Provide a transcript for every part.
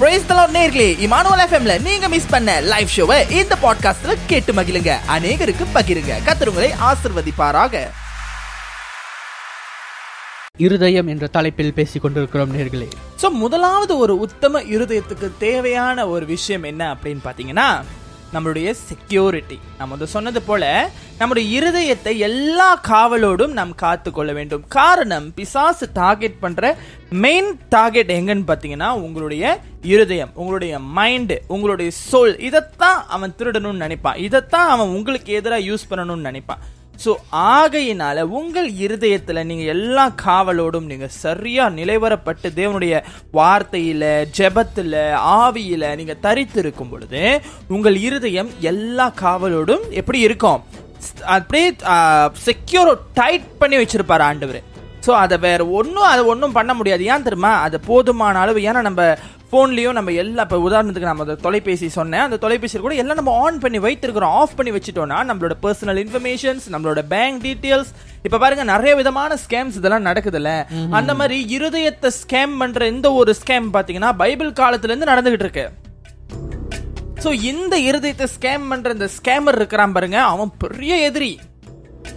Price தலாட் நேர்களே Emmanuel எஃப்எம்ல நீங்க மிஸ் பண்ண லைவ் ஷோவை இந்த பாட்காஸ்ட்ல கேட்டு மகிழுங்க. அநேகருக்கு பகிருங்க. கத்தருங்களை ஆசிர்வதிப்பாராக. இருதயம் என்ற தலைப்பில் பேசிக் கொண்டிருக்கிறோம் நேர்களே. ஸோ முதலாவது ஒரு உத்தம இருதயத்துக்கு தேவையான ஒரு விஷயம் என்ன அப்படின்னு பார்த்தீங்கன்னா நம்மளுடைய செக்யூரிட்டி நம்ம வந்து சொன்னது போல நம்முடைய இருதயத்தை எல்லா காவலோடும் நாம் காத்து கொள்ள வேண்டும். காரணம் பிசாசு டார்கெட் பண்ற மெயின் டார்கெட் எங்கன்னு பார்த்தீங்கன்னா உங்களுடைய இருதயம் உங்களுடைய மைண்டு உங்களுடைய சோல் இதைத்தான் அவன் திருடணும்னு நினைப்பான். இதைத்தான் அவன் உங்களுக்கு எதிராக யூஸ் பண்ணணும்னு நினைப்பான். ஸோ ஆகையினால உங்கள் இருதயத்தில் நீங்கள் எல்லா காவலோடும் நீங்கள் சரியாக நிலைவரப்பட்டு தேவனுடைய வார்த்தையில் ஜெபத்தில் ஆவியில் நீங்கள் தரித்து இருக்கும் பொழுது உங்கள் இருதயம் எல்லா காவலோடும் எப்படி இருக்கும்? அப்படியே செக்யூர் டைட் பண்ணி வச்சிருப்பார் ஆண்டவர். ஸோ அதை வேற ஒன்றும் அதை ஒன்றும் பண்ண முடியாது. ஏன் தெரியுமா? அது போதுமான அளவு. ஏன்னா நம்ம ஃபோன்லேயும் நம்ம எல்லா இப்போ உதாரணத்துக்கு நம்ம அந்த தொலைபேசி சொன்னேன். அந்த தொலைபேசியில் கூட எல்லாம் நம்ம ஆன் பண்ணி வைத்திருக்கிறோம். ஆஃப் பண்ணி வச்சுட்டோம்னா நம்மளோட பர்சனல் இன்ஃபர்மேஷன்ஸ் நம்மளோட பேங்க் டீட்டெயில்ஸ் இப்போ பாருங்க நிறைய விதமான ஸ்கேம்ஸ் இதெல்லாம் நடக்குதுல்ல. அந்த மாதிரி இருதயத்தை ஸ்கேம் பண்ற இந்த ஒரு ஸ்கேம் பார்த்தீங்கன்னா பைபிள் காலத்துல இருந்து நடந்துகிட்டு இருக்கு. ஸோ இந்த இருதயத்தை ஸ்கேம் பண்ற இந்த ஸ்கேமர் இருக்கிறான் பாருங்க அவன் பெரிய எதிரி.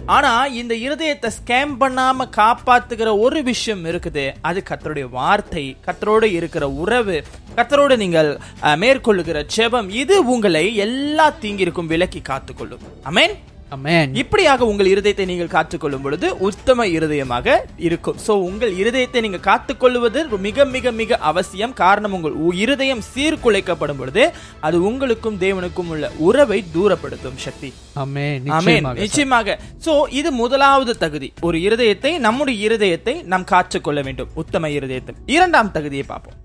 ஆனா இந்த இருதயத்தை ஸ்கேம் பண்ணாம காப்பாத்துகிற ஒரு விஷயம் இருக்குது. அது கத்தருடைய வார்த்தை கத்தரோடு இருக்கிற உறவு கத்தரோடு நீங்கள் மேற்கொள்ளுகிற செபம். இது உங்களை எல்லா தீங்கிற்கும் விலக்கி காத்துக்கொள்ளும். அமேன் இப்படியாக உங்கள் இருதயத்தை நீங்கள் காத்துக்கொள்ளும் பொழுது உத்தம இருதயமாக இருக்கும். சோ உங்கள் இருதயத்தை நீங்க காத்துக்கொள்வது மிக மிக மிக அவசியம். காரணம் உங்கள் இருதயம் சீர்குலைக்கப்படும் பொழுது அது உங்களுக்கும் தேவனுக்கும் உள்ள உறவை தூரப்படுத்தும் சக்தி. நிச்சயமாக சோ இது முதலாவது தகுதி. ஒரு இருதயத்தை நம்முடைய இருதயத்தை நாம் காத்துக்கொள்ள வேண்டும். உத்தம இருதயத்தை. இரண்டாம் தகுதியை பார்ப்போம்.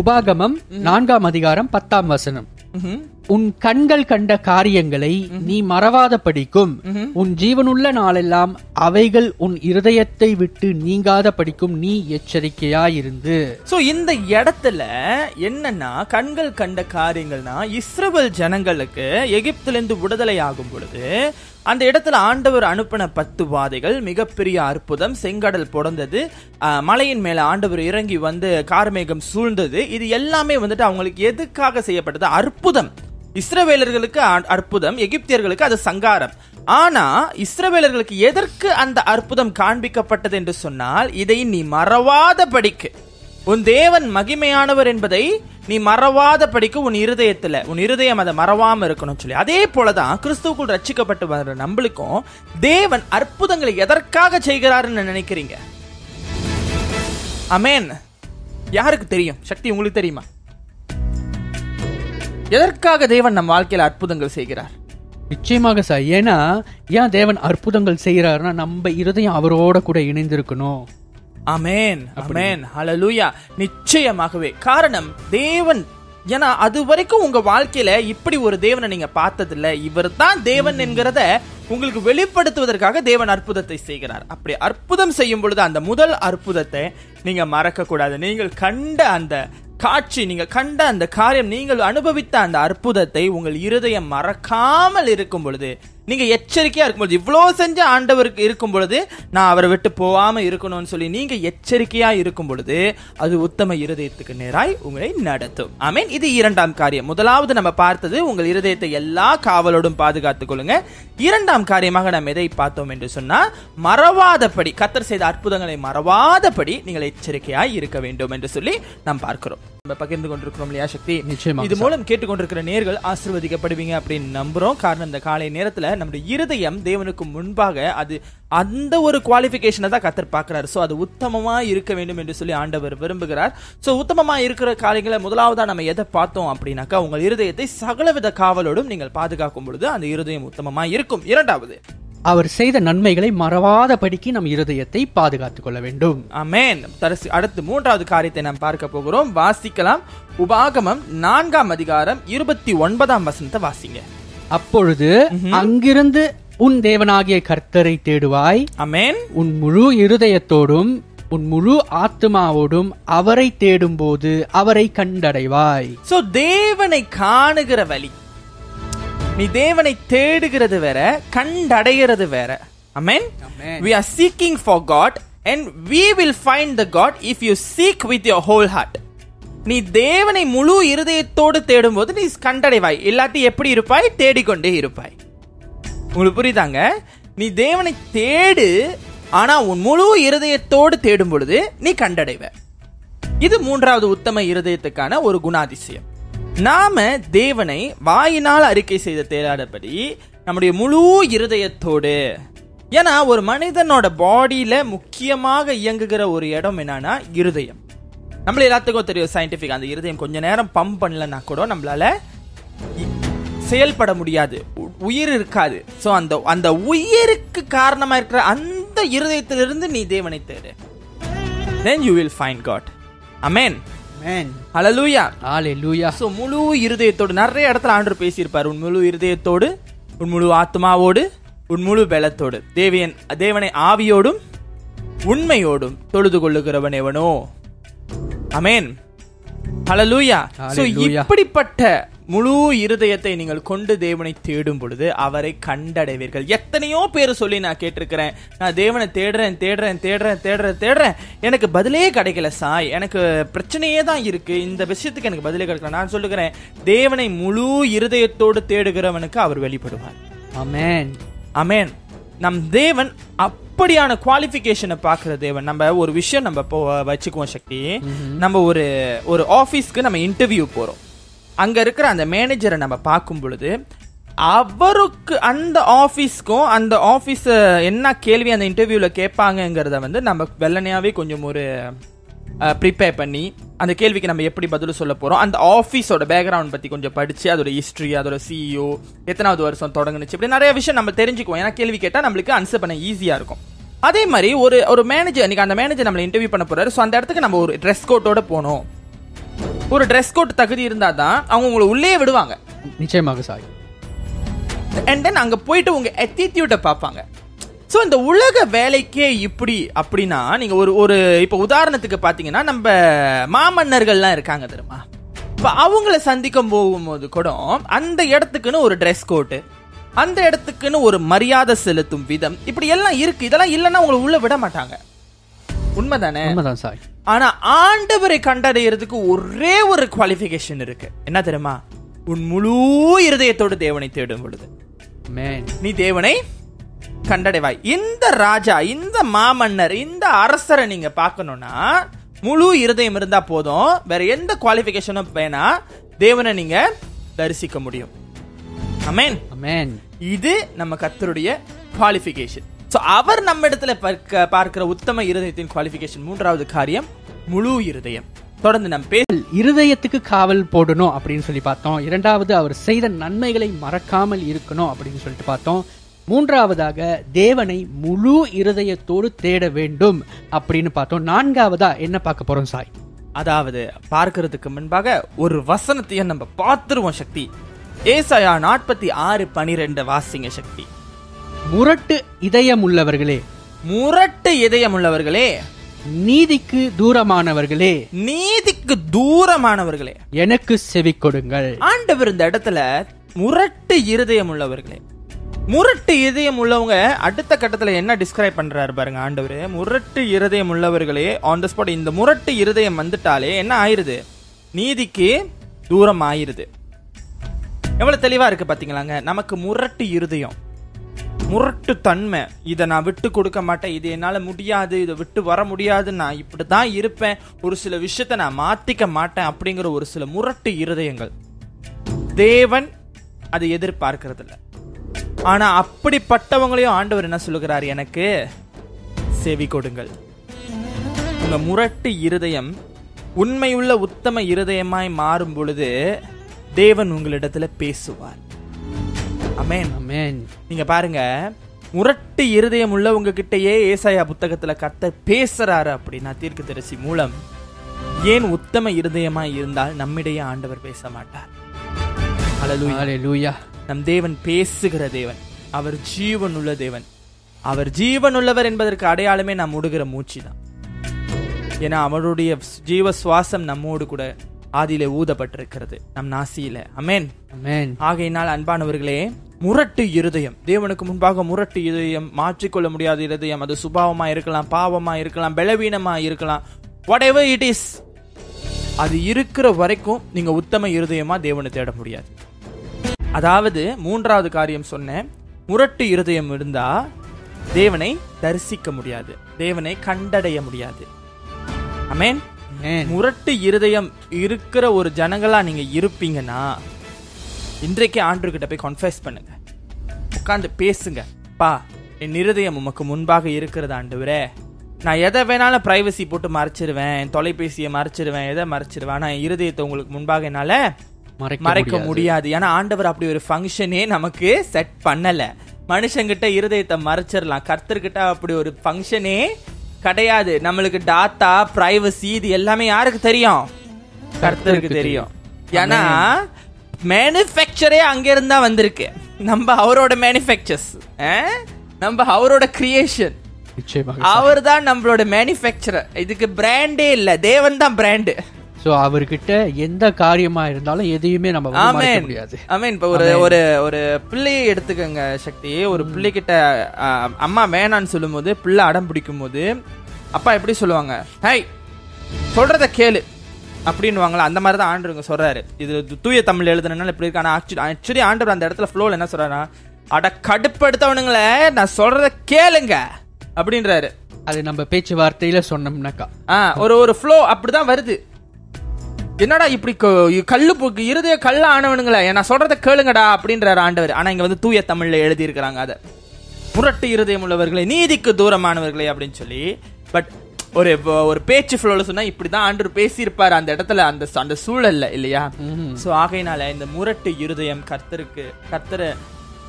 உபாகமம் நான்காம் அதிகாரம் பத்தாம் வசனம். உன் கண்கள் கண்ட காரியங்களை நீ மறவாத படிக்கும் உன் ஜீவனுள்ள நாளெல்லாம் அவைகள் உன் இருதயத்தை விட்டு நீங்காத படிக்கும் நீ எச்சரிக்கையாயிருந்து. சோ இந்த இடத்துல என்னன்னா கண்கள் கண்ட காரியங்கள்னா இஸ்ரவேல் ஜனங்களுக்கு எகிப்திலிருந்து விடுதலை ஆகும் பொழுது அந்த இடத்துல ஆண்டவர் அனுப்பின பத்து வாதைகள் மிகப்பெரிய அற்புதம் செங்கடல் புடந்தது மலையின் மேல ஆண்டவர் இறங்கி வந்து கார்மேகம் சூழ்ந்தது. இது எல்லாமே வந்துட்டு அவங்களுக்கு எதுக்காக செய்யப்பட்டது? அற்புதம். இஸ்ரவேலர்களுக்கு அ- அற்புதம் எகிப்தியர்களுக்கு அது சங்காரம். ஆனா இஸ்ரவேலர்களுக்கு எதற்கு அந்த அற்புதம் காண்பிக்கப்பட்டது என்று சொன்னால் இதை நீ மறவாத படிக்கு உன் தேவன் மகிமையானவர் என்பதை நீ மறவாத படிக்க உன் இருதயத்தில் உன் இருதயம் அதை மறவாமல் இருக்கணும் சொல்லி. அதே போலதான் கிறிஸ்துவுக்குள் ரட்சிக்கப்பட்டு வர நம்மளுக்கும் தேவன் அற்புதங்களை எதற்காக செய்கிறாருன்னு நினைக்கிறீங்க? அமேன் யாருக்கு தெரியும்? சக்தி உங்களுக்கு தெரியுமா? எதற்காக தேவன் நம் வாழ்க்கையில் அற்புதங்கள் செய்கிறார்? நிச்சயமாக சார். ஏன்னா ஏன் தேவன் அற்புதங்கள் செய்கிறாருன்னா நம்ம இருதயம் அவரோட கூட இணைந்திருக்கணும். அமேன் அமேன் ஹalleluya நிச்சயமாகவே. காரணம் தேவன். ஏன்னா அது வரைக்கும் உங்க வாழ்க்கையில இப்படி ஒரு தேவனை நீங்க பார்த்ததில்ல. இவர் தான் தேவன் என்கிறத உங்களுக்கு வெளிப்படுத்துவதற்காக தேவன் அற்புதத்தை செய்கிறார். அப்படி அற்புதம் செய்யும் பொழுது அந்த முதல் அற்புதத்தை நீங்க மறக்க கூடாது நீங்கள் கண்ட அந்த காட்சி நீங்க கண்ட அந்த காரியம் நீங்கள் அனுபவித்த அந்த அற்புதத்தை உங்கள் இருதயம் மறக்காமல் இருக்கும் பொழுது நீங்க எச்சரிக்கையா இருக்கும் பொழுது இவ்வளோ செஞ்ச ஆண்டவருக்கு இருக்கும் பொழுது நான் அவரை விட்டு போகாம இருக்கணும்னு சொல்லி நீங்க எச்சரிக்கையா இருக்கும் பொழுது அது உத்தம இருதயத்துக்கு நேராய் உங்களை நடத்தும். ஐ மீன் இது இரண்டாம் காரியம். முதலாவது நம்ம பார்த்தது உங்கள் இருதயத்தை எல்லா காவலோடும் பாதுகாத்துக் கொள்ளுங்க. இரண்டாம் காரியமாக நாம் எதை பார்த்தோம் என்று சொன்னா மறவாதபடி கத்தர் செய்த அற்புதங்களை மறவாதபடி நீங்கள் எச்சரிக்கையாய் இருக்க வேண்டும் என்று சொல்லி நாம் பார்க்கிறோம். நம்ம பகிர்ந்து கொண்டிருக்கிறோம் இல்லையா சக்தி? நிச்சயமாக இது மூலம் கேட்டுக்கொண்டிருக்கிற நேர்கள் ஆசிர்வதிக்கப்படுவீங்க அப்படின்னு நம்புறோம். காரணம் இந்த காலை நேரத்துல நம்முடைய இருதயம் தேவனுக்கு முன்பாக அது அந்த ஒரு குவாலிஃபிகேஷனை தான் கத்தர் பார்க்கிறார். சோ அது உத்தமமா இருக்க வேண்டும் என்று சொல்லி ஆண்டவர் விரும்புகிறார். சோ உத்தமமா இருக்கிற காரியங்களை முதலாவதா நம்ம எதை பார்த்தோம் அப்படின்னாக்கா உங்கள் இருதயத்தை சகலவித காவலோடும் நீங்கள் பாதுகாக்கும் பொழுது அந்த இருதயம் உத்தமமா இருக்கும். இரண்டாவது அவர் செய்த நன்மைகளை மறவாத படிக்கு நம் இருதயத்தை பாதுகாத்துக் கொள்ள வேண்டும். அமேன் அடுத்து மூன்றாவது காரியத்தை நாம் பார்க்க போகிறோம். வாசிக்கலாம். உபாகமம் நான்காம் அதிகாரம் இருபத்தி ஒன்பதாம் வசனத்தை வாசிங்க. அப்பொழுது அங்கிருந்து உன் தேவனாகிய கர்த்தரை தேடுவாய். அமேன் உன் முழு இருதயத்தோடும் உன் முழு ஆத்மாவோடும் அவரை தேடும்போது அவரை கண்டடைவாய். சோ தேவனை காணுகிற வழி நீ தேவனை தேடுகிறது வேற கண்டடைகிறது வேற. அமேன் we are seeking for god and we will find the god if you seek with your whole heart. நீ தேவனை முழு இருதயத்தோடு தேடும்போது நீ கண்டடைவாய். இல்லாட்டி எப்படி இருப்பாய்? தேடிக்கொண்டே இருப்பாய். உங்களுக்கு புரியுதாங்க? நீ தேவனை தேடு ஆனா உன் முழு இருதயத்தோடு தேடும் பொழுது நீ கண்டடைவ. இது மூன்றாவது உத்தம இருதயத்துக்கான ஒரு குணாதிசயம். நாம தேவனை வாயினால் அறிக்கை செய்த தேடாதபடி நம்முடைய முழு இருதயத்தோடு. ஏன்னா ஒரு மனிதனோட பாடியில முக்கியமாக இயங்குகிற ஒரு இடம் என்னன்னா இருதயம். நம்மள எல்லாத்துக்கும் தெரியும் சயின்டிபிக் அந்த இருதயம் கொஞ்ச நேரம் பம்ப் பண்ணலன்னா கூட நம்மளால செயல்பட முடியாது. உ- உயிர் இருக்காது. ஸோ அந்த அந்த உயிருக்கு காரணமா இருக்கிற அந்த இருதயத்திலிருந்து நீ தேவனை தேடு. Then you will find God amen முழு இருதயத்தோடு நிறைய இடத்துல ஆண்டவர் பேசியிருப்பார். உன் முழு இருதயத்தோடு உன் முழு ஆத்மாவோடு உன் முழு பலத்தோடு. தேவியன் தேவனை ஆவியோடும் உண்மையோடும் தொழுது கொள்ளுகிறவன் எவனோ. அமேன் ஹalleluya சோ Hallelujah. இப்படிப்பட்ட முழு இருதயத்தை நீங்கள் கொண்டு தேவனை தேடும் பொழுது அவரை கண்டடைவீர்கள். எத்தனையோ பேர் சொல்லி நான் கேட்டிருக்கிறேன். நான் தேவனை தேடுறேன் தேடுறேன் தேடுறேன் தேடுறேன் தேடுறேன். எனக்கு பதிலே கிடைக்கல சாய். எனக்கு பிரச்சனையே தான் இருக்கு. இந்த விஷயத்துக்கு எனக்கு பதிலே கிடைக்கல. நான் சொல்லுகிறேன் தேவனை முழு இருதயத்தோடு தேடுகிறவனுக்கு அவர் வெளிப்படுவார். ஆமென் அமேன் நம் தேவன் அப்படியான குவாலிஃபிகேஷனை பார்க்குற தேவன். நம்ம ஒரு விஷயம் நம்ம இப்போ வச்சுக்குவோம் சக்தி. நம்ம ஒரு ஒரு ஆஃபீஸ்க்கு நம்ம இன்டர்வியூ போகிறோம் அங்கே இருக்கிற அந்த மேனேஜரை நம்ம பார்க்கும் பொழுது அவருக்கு அந்த ஆஃபீஸ்க்கும் அந்த ஆஃபீஸ் என்ன கேள்வி அந்த இன்டர்வியூவில் கேட்பாங்கங்கிறத வந்து நம்ம வெள்ளனையாகவே கொஞ்சம் ஒரு ப்ரிப்பேர் பண்ணி அந்த கேள்விக்கு நம்ம எப்படி பதில் சொல்ல போகிறோம் அந்த ஆஃபீஸோட பேக்ரவுண்ட் பற்றி கொஞ்சம் படித்து அதோட ஹிஸ்ட்ரி அதோட சிஇஓ எத்தனாவது வருஷம் தொடங்குனுச்சு இப்படி நிறைய விஷயம் நம்ம தெரிஞ்சுக்குவோம். ஏன்னா கேள்வி கேட்டால் நம்மளுக்கு ஆன்சர் பண்ண ஈஸியாக இருக்கும். அதே மாதிரி ஒரு ஒரு மேனேஜர் இன்னைக்கு அந்த மேனேஜர் நம்மளை இன்டர்வியூ பண்ண போறாரு ஸோ அந்த இடத்துக்கு நம்ம ஒரு ட்ரெஸ் கோட்டோட போகணும் ஒரு ட்ரெஸ் கோட் தகுதி இருந்தா தான் அவங்க உங்களை உள்ளே விடுவாங்க. நிச்சயமாக சாய். அண்ட் தென் அங்க போயிட்டு உங்க attitude அ பார்ப்பாங்க. ஸோ இந்த உலக வேலைக்கே இப்படி அப்படின்னா நீங்க ஒரு ஒரு இப்போ உதாரணத்துக்கு பாத்தீங்கன்னா நம்ம மாமன்னர்கள்லாம் இருக்காங்க தெரியுமா? இப்போ அவங்கள சந்திக்கும் போகும்போது கூட அந்த இடத்துக்குன்னு ஒரு ட்ரெஸ் கோட்டு அந்த இடத்துக்குன்னு ஒரு மரியாதை செலுத்தும் விதம் இப்படி எல்லாம் இருக்கு. இதெல்லாம் இல்லைன்னா உங்களை உள்ள விட மாட்டாங்க. உண்மைதானே? உண்மைதான் சாய். ஆனா ஆண்டவரை கண்டடைகிறதுக்கு ஒரே ஒரு குவாலிஃபிகேஷன் இருக்கு. என்ன தெரியுமா? உன் முழு இருதயத்தோடு தேவனை தேடும் பொழுது. நீ தேவனை கண்டடைவாய். இந்த ராஜா இந்த மாமன்னர் இந்த அரசரை நீங்க பார்க்கணும்னா முழு இருதயம் இருந்தா போதும். வேற எந்த குவாலிஃபிகேஷனும் வேணா தேவனை நீங்க தரிசிக்க முடியும். அமேன் மேன் இது நம்ம கத்தருடைய குவாலிஃபிகேஷன் சோ அவர் நம்ம இடத்துல பார்க்க பார்க்கிற உத்தம இருதயத்தின் குவாலிஃபிகேஷன் மூன்றாவது காரியம் முழு இருதயம். தொடர்ந்து நம்ம பேச இருதயத்துக்கு காவல் போடணும் அப்படின்னு சொல்லி பார்த்தோம். இரண்டாவது அவர் செய்த நன்மைகளை மறக்காமல் இருக்கணும் அப்படின்னு சொல்லிட்டு பார்த்தோம். மூன்றாவதாக தேவனை முழு இருதயத்தோடு தேட வேண்டும் அப்படின்னு பார்த்தோம். நான்காவதா என்ன பார்க்க போறோம் சாய்? அதாவது பார்க்கிறதுக்கு முன்பாக ஒரு வசனத்தையும் நம்ம பார்த்துருவோம் சக்தி. ஏசாயா நாற்பத்தி ஆறு பனிரெண்டு வாசிங்க சக்தி. முரட்டு இதயம் உள்ளவர்களே முரட்டு இதயம் உள்ளவர்களே நீதிக்கு தூரமானவர்களே. நீதிக்கு தூரமானவர்களே. எனக்கு செவி கொடுங்கள். ஆண்டவர் இந்த இடத்துல முரட்டு இருதயம் உள்ளவர்களே. முரட்டு இதயம் உள்ளவங்க அடுத்த கட்டத்துல என்ன டிஸ்கிரைப் பண்றாரு பாருங்க ஆண்டவர். முரட்டு இருதயம் உள்ளவர்களே ஆன் த ஸ்பாட் இந்த முரட்டு இருதயம் வந்துட்டாலே என்ன ஆயிருது? நீதிக்கு தூரம் ஆயிருது எவ்வளவு தெளிவா இருக்கு பாத்தீங்களாங்க? நமக்கு முரட்டு இருதயம். முரட்டு தன்மை இதை நான் விட்டு கொடுக்க மாட்டேன். இது என்னால் முடியாது. இதை விட்டு வர முடியாது. நான் இப்படி தான் இருப்பேன். ஒரு சில விஷயத்த நான் மாத்திக்க மாட்டேன் அப்படிங்கிற ஒரு சில முரட்டு இருதயங்கள். தேவன் அதை எதிர்பார்க்கறது ஆனால் அப்படிப்பட்டவங்களையும் ஆண்டவர் என்ன சொல்லுகிறார்? எனக்கு செவி கொடுங்கள். இந்த முரட்டு இருதயம் உண்மையுள்ள உத்தம இருதயமாய் மாறும் பொழுது தேவன் உங்களிடத்துல பேசுவார். அமேன் அமேன் நீங்க பாருங்க முரட்டு இருதயம் உள்ள உங்ககிட்டயே ஏசாயா புத்தகத்துல கர்த்தர் பேசுறாரு அப்படின்னா தீர்க்கதரிசி மூலம் ஏன் உத்தம இருதயமா இருந்தால் நம்மிடையே ஆண்டவர் பேச மாட்டார்? நம் தேவன் பேசுகிற தேவன் அவர் ஜீவன் உள்ள தேவன். அவர் ஜீவன் உள்ளவர் என்பதற்கு அடையாளமே நாம் முடுகிற மூச்சு தான் ஏன்னா அவருடைய ஜீவ சுவாசம் நம்மோடு கூட ஆதியிலே ஊதப்பட்டிருக்கிறது. நம் நாசியில. அமேன் அமேன் ஆகையினால் அன்பானவர்களே முரட்டு இருதயம். தேவனுக்கு முன்பாக முரட்டு இருதயம் மாற்றிக்கொள்ள முடியாத இருதயம். அது சுபாவமா இருக்கலாம் பாவமா இருக்கலாம் பலவீனமா இருக்கலாம். வாட் எவர் இட் இஸ் அது இருக்கிற வரைக்கும் நீங்க உத்தம இருதயமா தேவனை தேட முடியாது. அதாவது மூன்றாவது காரியம் சொன்னேன். முரட்டு இருதயம் இருந்தா தேவனை தரிசிக்க முடியாது. தேவனை கண்டடைய முடியாது. அமேன். முரட்டு இருதயம் இருக்கிற ஒரு ஜனங்களா நீங்க இருப்பீங்கன்னா இன்றைக்கு ஆண்டு போய் கன்ஃபெஸ் பண்ணுங்க. உட்காந்து பேசுங்க. பா என் இருதயம் உமக்கு முன்பாக இருக்கிறது ஆண்டவரே. நான் எதை வேணாலும் பிரைவசி போட்டு மறைச்சிருவேன் என் தொலைபேசியை மறைச்சிருவேன் எதை மறைச்சிருவேன். ஆனா என் இருதயத்தை உங்களுக்கு முன்பாக என்னால மறைக்க. முடியாது. ஏன்னா ஆண்டவர் அப்படி ஒரு ஃபங்க்ஷனே நமக்கு செட் பண்ணல. மனுஷங்கிட்ட இருதயத்தை மறைச்சிடலாம் கர்த்தர்கிட்ட அப்படி ஒரு ஃபங்க்ஷனே கிடையாது. நம்மளுக்கு டாட்டா பிரைவசி இது எல்லாமே யாருக்கு தெரியும்? கர்த்தருக்கு தெரியும். ஏன்னா மேனுஃபேக்சரே அங்க இருந்தா வந்திருக்கு. நம்ம அவரோட மேனுஃபேக்சர்ஸ் நம்ம அவரோட கிரியேஷன் அவர் தான் நம்மளோட மேனுஃபேக்சரர் இதுக்கு பிராண்டே இல்ல. தேவன் தான் பிராண்டு சோ அவர்கிட்ட எந்த காரியமா இருந்தாலும் எதையுமே நம்ம முடியாது. ஆமென் இப்ப ஒரு ஒரு ஒரு பிள்ளையை எடுத்துக்கங்க சக்தி. ஒரு பிள்ளைகிட்ட அம்மா வேணான்னு சொல்லும்போது பிள்ளை அடம் பிடிக்கும் போது அப்பா எப்படி சொல்லுவாங்க? ஹை சொல்றத கேளு. அப்படின்னுவாங்களா? அந்த மாதிரி தான் ஆண்டவருங்க சொல்றாரு. இது தூய தமிழ் எழுதுனால இப்படி இருக்கு ஆனா ஆக்சுவலி ஆண்டவர் அந்த இடத்துல ஃப்ளோல என்ன சொல்றாருன்னா அட கடுப்படுத்தவனுங்களே நான் சொல்றத கேளுங்க. அப்படின்றாரு. அது நம்ம பேச்சுவார்த்தையில சொன்னோம்னாக்கா. ஆ ஒரு ஒரு ஃப்ளோ அப்படிதான் வருது. என்னடா இப்படி கல்லு போக்கு இருதய கல்ல ஆனவனுங்களே நான் சொல்றத கேளுங்கடா அப்படின்றாரு ஆண்டவர். ஆனா இங்க வந்து தூய தமிழ்ல எழுதி இருக்கிறாங்க அத. முரட்டு இருதயம் உள்ளவர்களே நீதிக்கு தூரமானவர்களே அப்படின்னு சொல்லி பட் ஒரு ஒரு பேச்சு ஃப்ளோல சொன்னா இப்படிதான் ஆண்டவர் பேசியிருப்பாரு அந்த இடத்துல அந்த அந்த சூழல்ல இல்லையா? சோ ஆகையினால இந்த முரட்டு இருதயம் கர்த்தருக்கு கர்த்தரை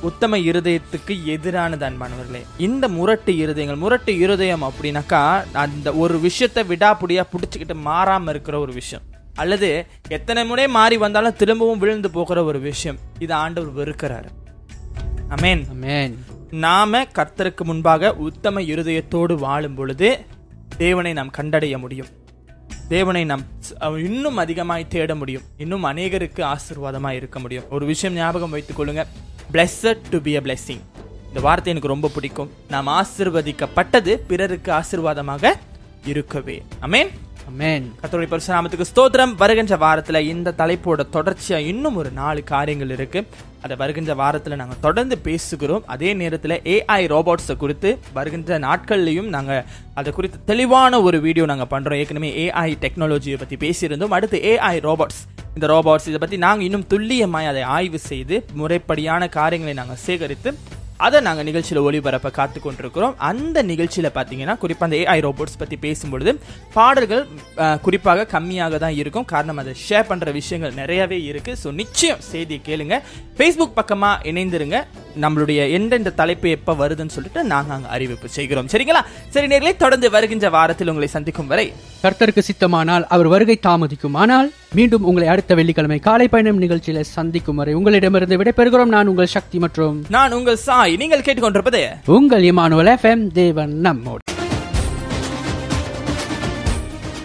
உத்தம இருதயத்துக்கு எதிரானது அன்பானவர்களே. இந்த முரட்டு இருதயங்கள் முரட்டு இருதயம் அப்படின்னாக்கா அந்த ஒரு விஷயத்தை விடாப்புடியா புடிச்சுக்கிட்டு மாறாம இருக்கிற ஒரு விஷயம். அல்லது எத்தனை முறை மாறி வந்தாலும் திரும்பவும் விழுந்து போகிற ஒரு விஷயம். இது ஆண்டவர் வெறுக்கிறாரு. அமேன் ஆமென் நாம கர்த்தருக்கு முன்பாக உத்தம இருதயத்தோடு வாழும் பொழுது தேவனை நாம் கண்டடைய முடியும். தேவனை நாம் இன்னும் அதிகமாய் தேட முடியும். இன்னும் அநேகருக்கு ஆசீர்வாதமாய் இருக்க முடியும். ஒரு விஷயம் ஞாபகம் வைத்துக் கொள்ளுங்க. Blessed to be a blessing. இந்த வார்த்தை எனக்கு ரொம்ப பிடிக்கும். நாம் ஆசிர்வதிக்கப்பட்டது பிறருக்கு ஆசீர்வாதமாக இருக்கவே. அமேன் கத்தோடைய பரிசுராமத்துக்கு ஸ்தோத்திரம். வருகின்ற வாரத்துல இந்த தலைப்போட தொடர்ச்சியா இன்னும் ஒரு நாலு காரியங்கள் இருக்கு. அதை வருகின்ற வாரத்துல நாங்க தொடர்ந்து பேசுகிறோம். அதே நேரத்துல ஏஐ ரோபோட்ஸை குறித்து வருகின்ற நாட்கள்லயும் நாங்க அதை குறித்து தெளிவான ஒரு வீடியோ நாங்க பண்றோம். ஏற்கனவே ஏஐ டெக்னாலஜியை பத்தி பேசியிருந்தோம். அடுத்து ஏஐ ரோபோட்ஸ் இந்த ரோபோட்ஸ் இதை பத்தி நாங்க இன்னும் துல்லியமாய் அதை ஆய்வு செய்து முறைப்படியான காரியங்களை நாங்க சேகரித்து அதை நாங்கள் நிகழ்ச்சியில் ஒளிபரப்ப காத்து கொண்டிருக்கிறோம் அந்த நிகழ்ச்சியில் பார்த்தீங்கன்னா குறிப்பாக அந்த ஏஐ ரோபோட்ஸ் பற்றி பேசும்பொழுது பாடல்கள் குறிப்பாக கம்மியாக தான் இருக்கும். காரணம் அதை ஷேர் பண்ணுற விஷயங்கள் நிறையவே இருக்கு. ஸோ நிச்சயம் செய்தியை கேளுங்க. ஃபேஸ்புக் பக்கமாக இணைந்திருங்க. நம்மளுடைய எந்தெந்த தலைப்பு எப்போ வருதுன்னு சொல்லிட்டு நாங்கள் அங்கே அறிவிப்பு செய்கிறோம். சரிங்களா? சரி நேர்களே தொடர்ந்து வருகின்ற வாரத்தில் உங்களை சந்திக்கும் வரை கர்த்தருக்கு சித்தமானால் அவர் வருகை தாமதிக்குமானால் மீண்டும் உங்களை அடுத்த வெள்ளிக்கிழமை காலை பயணம் நிகழ்ச்சியில சந்திக்கும் வரை உங்களிடமிருந்து விடைபெறுகிறோம். நான் உங்கள் சக்தி மற்றும் நான் உங்கள் சாய். நீங்கள் கேட்டுக்கொண்டிருப்பது உங்கள் இமானுவல் எஃப்எம் தேவன் நம்மோடு.